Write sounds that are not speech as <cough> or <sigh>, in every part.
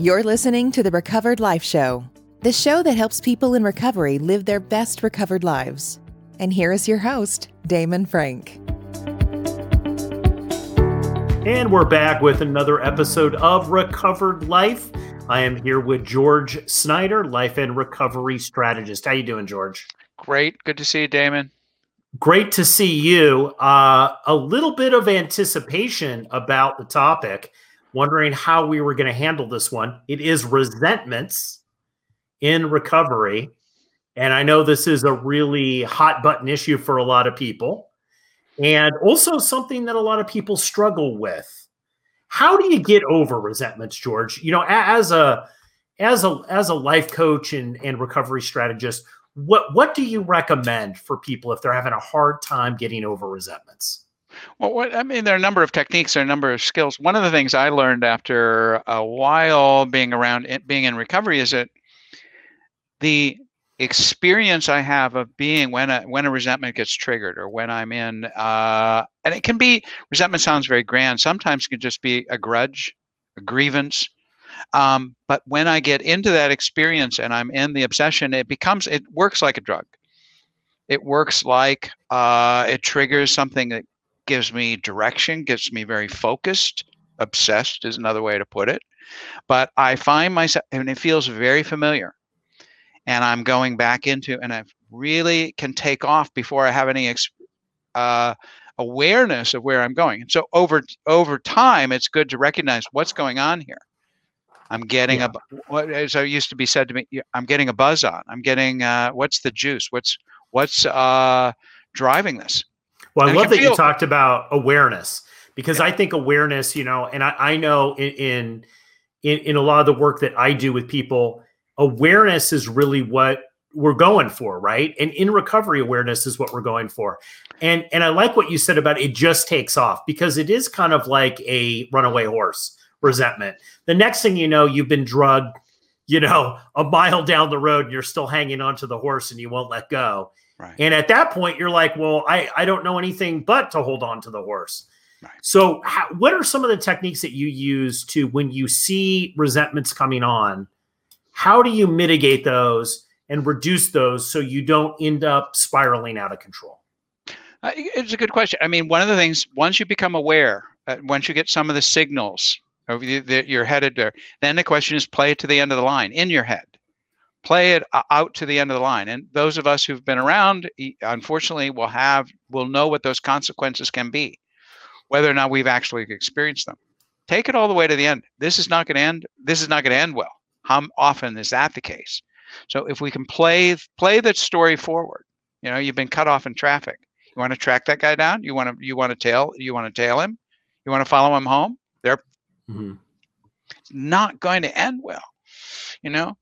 You're listening to the Recovered Life Show, the show that helps people in recovery live their best recovered lives. And here is your host, Damon Frank. And we're back with another episode of Recovered Life. I am here with George Snyder, life and recovery strategist. How you doing, George? Great. Good to see you, Damon. Great to see you. Uh, a little bit of anticipation about the topic wondering how we were going to handle this one. It is resentments in recovery. And I know this is a really hot button issue for a lot of people, and also something that a lot of people struggle with. How do you get over resentments, George? You know, as a as a as a life coach and, and recovery strategist, what what do you recommend for people if they're having a hard time getting over resentments? Well, what, I mean, there are a number of techniques, there are a number of skills. One of the things I learned after a while being around, being in recovery, is that the experience I have of being when a when a resentment gets triggered, or when I'm in, uh, and it can be resentment sounds very grand. Sometimes it can just be a grudge, a grievance. Um, but when I get into that experience and I'm in the obsession, it becomes it works like a drug. It works like uh, it triggers something that gives me direction, gets me very focused. Obsessed is another way to put it. But I find myself, and it feels very familiar. And I'm going back into, and I really can take off before I have any uh, awareness of where I'm going. And so over over time, it's good to recognize what's going on here. I'm getting yeah. a what as I used to be said to me, I'm getting a buzz on. I'm getting uh, what's the juice? What's what's uh, driving this? Well, I, love that feel- you talked about awareness because yeah. I think awareness, you know, and I, I know in, in in a lot of the work that I do with people, awareness is really what we're going for, right? And in recovery, awareness is what we're going for. And and I like what you said about it just takes off because it is kind of like a runaway horse resentment. The next thing you know, you've been drugged, you know, a mile <laughs> down the road and you're still hanging onto the horse and you won't let go. Right. And at that point, you're like, well, I, I don't know anything but to hold on to the horse. Right. So, how, what are some of the techniques that you use to when you see resentments coming on? How do you mitigate those and reduce those so you don't end up spiraling out of control? Uh, it's a good question. I mean, one of the things once you become aware, uh, once you get some of the signals that you're headed there, then the question is play it to the end of the line in your head play it out to the end of the line. And those of us who've been around, unfortunately, will have will know what those consequences can be, whether or not we've actually experienced them. Take it all the way to the end. This is not going to end. This is not going to end well. How often is that the case? So if we can play play the story forward, you know, you've been cut off in traffic. You want to track that guy down. You want to you want to tail you want to tail him. You want to follow him home. They're mm-hmm. not going to end well. You know,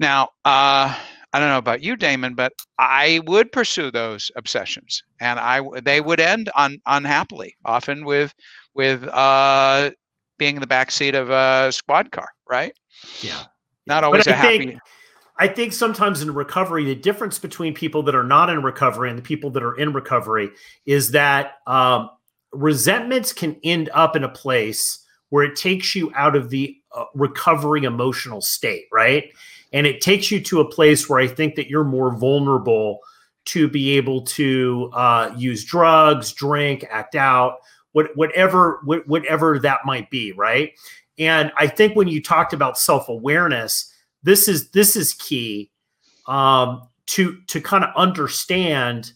now, uh, I don't know about you, Damon, but I would pursue those obsessions, and I they would end un, unhappily, often with with uh, being in the back seat of a squad car, right? Yeah, not always a happy. Think, I think sometimes in recovery, the difference between people that are not in recovery and the people that are in recovery is that um, resentments can end up in a place where it takes you out of the uh, recovery emotional state, right? And it takes you to a place where I think that you're more vulnerable to be able to uh, use drugs, drink, act out, what, whatever, whatever that might be, right? And I think when you talked about self awareness, this is this is key um, to to kind of understand,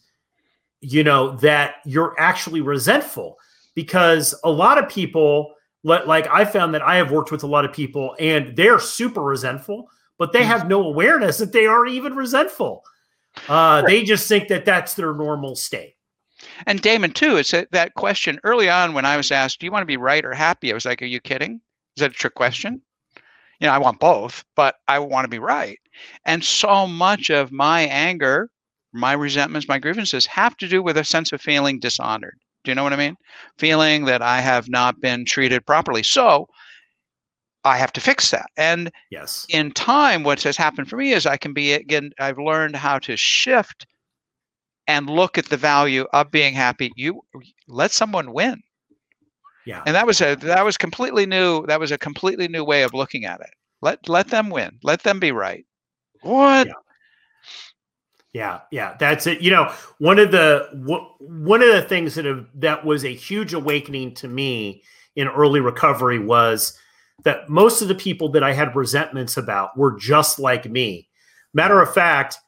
you know, that you're actually resentful because a lot of people, like I found that I have worked with a lot of people, and they're super resentful but they hmm. have no awareness that they are even resentful. Uh, right. They just think that that's their normal state. And Damon, too, it's a, that question early on when I was asked, "Do you want to be right or happy?" I was like, "Are you kidding? Is that a trick question?" You know, I want both, but I want to be right. And so much of my anger, my resentments, my grievances have to do with a sense of feeling dishonored. Do you know what I mean? Feeling that I have not been treated properly. So I have to fix that. And yes, in time, what has happened for me is I can be again. I've learned how to shift and look at the value of being happy. You let someone win. Yeah. And that was a that was completely new. That was a completely new way of looking at it. Let let them win. Let them be right. What? Yeah. Yeah, yeah, that's it. You know, one of the one of the things that have, that was a huge awakening to me in early recovery was that most of the people that I had resentments about were just like me. Matter of fact,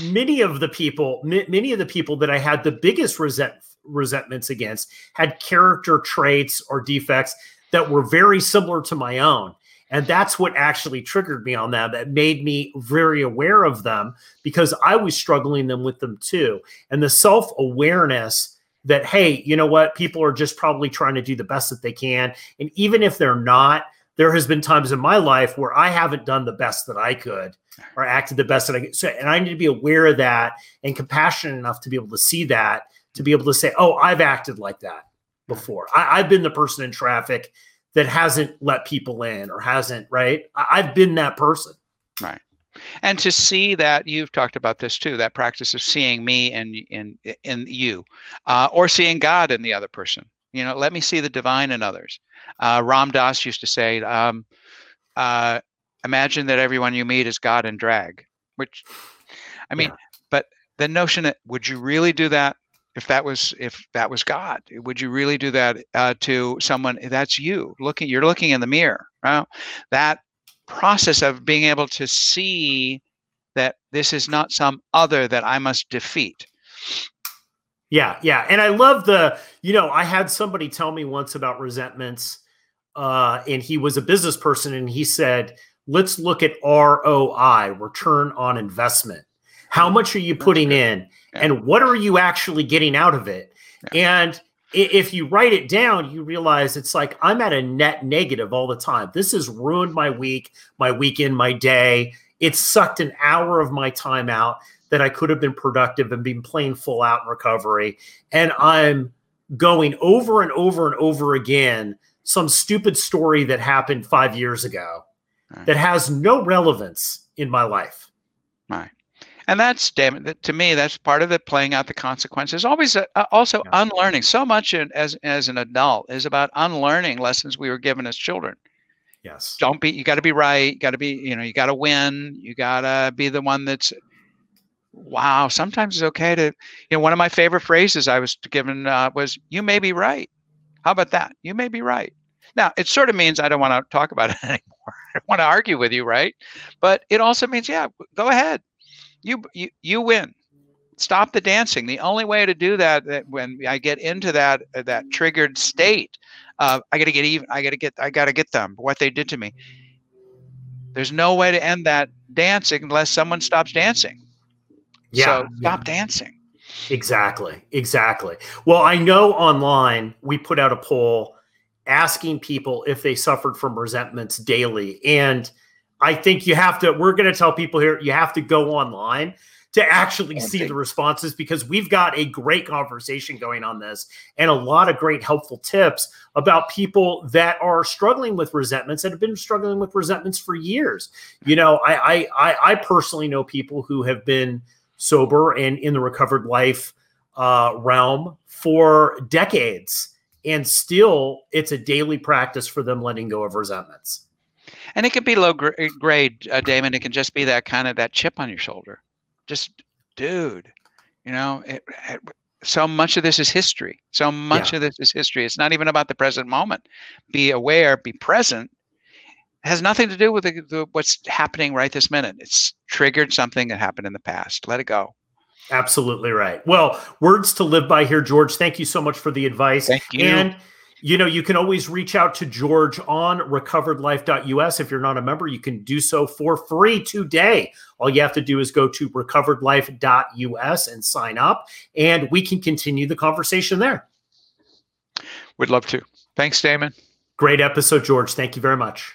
many of the people, many of the people that I had the biggest resent, resentments against had character traits or defects that were very similar to my own. And that's what actually triggered me on that. That made me very aware of them because I was struggling them with them too. And the self awareness that, hey, you know what? People are just probably trying to do the best that they can. And even if they're not, there has been times in my life where I haven't done the best that I could or acted the best that I could. So, and I need to be aware of that and compassionate enough to be able to see that, to be able to say, oh, I've acted like that before. I, have been the person in traffic that hasn't let people in or hasn't, right? I, I've been that person. Right. And to see that you've talked about this too, that practice of seeing me and in in you, uh, or seeing God in the other person. You know, let me see the divine in others. Uh, Ram Dass used to say, um, uh, "Imagine that everyone you meet is God in drag." Which, I mean, yeah. but the notion that would you really do that? if that was if that was god would you really do that uh, to someone that's you looking you're looking in the mirror right? that process of being able to see that this is not some other that i must defeat yeah yeah and i love the you know i had somebody tell me once about resentments uh, and he was a business person and he said let's look at roi return on investment how much are you putting in and what are you actually getting out of it? And if you write it down, you realize it's like I'm at a net negative all the time. This has ruined my week, my weekend, my day. It sucked an hour of my time out that I could have been productive and been playing full out in recovery. And I'm going over and over and over again some stupid story that happened five years ago right. that has no relevance in my life. Right and that's Damon to me that's part of it playing out the consequences always uh, uh, also yeah. unlearning so much in, as as an adult is about unlearning lessons we were given as children yes don't be you got to be right you got to be you know you got to win you got to be the one that's wow sometimes it's okay to you know one of my favorite phrases i was given uh, was you may be right. How about that? You may be right. Now it sort of means i don't want to talk about it <laughs> anymore. I want to argue with you right? But it also means yeah go ahead. You you you win. Stop the dancing. The only way to do that, that when i get into that uh, that triggered state uh, i got to get even i got to get i got to get them what they did to me. There's no way to end that dancing unless someone stops dancing yeah. So stop dancing. Exactly. Exactly. Well i know online we put out a poll asking people if they suffered from resentments daily. And I think you have to, we're going to tell people here, you have to go online to actually see the responses because we've got a great conversation going on this and a lot of great helpful tips about people that are struggling with resentments that have been struggling with resentments for years. You know, I I I personally know people who have been sober and in the recovered life uh, realm for decades, and still it's a daily practice for them letting go of resentments and it can be low gr- eh, grade, uh, Damon. It can just be that kind of that chip on your shoulder. Just, dude, you know, it, it, so much of this is history. So much yeah. of this is history. It's not even about the present moment. Be aware, be present. Has nothing to do with the, the, what's happening right this minute. It's triggered something that happened in the past. Let it go. Absolutely right. Well, words to live by here, George. Thank you so much for the advice. Thank you. And you know, you can always reach out to George on recoveredlife.us. If you're not a member, you can do so for free today. All you have to do is go to recoveredlife.us and sign up, and we can continue the conversation there. We'd love to. Thanks, Damon. Great episode, George. Thank you very much.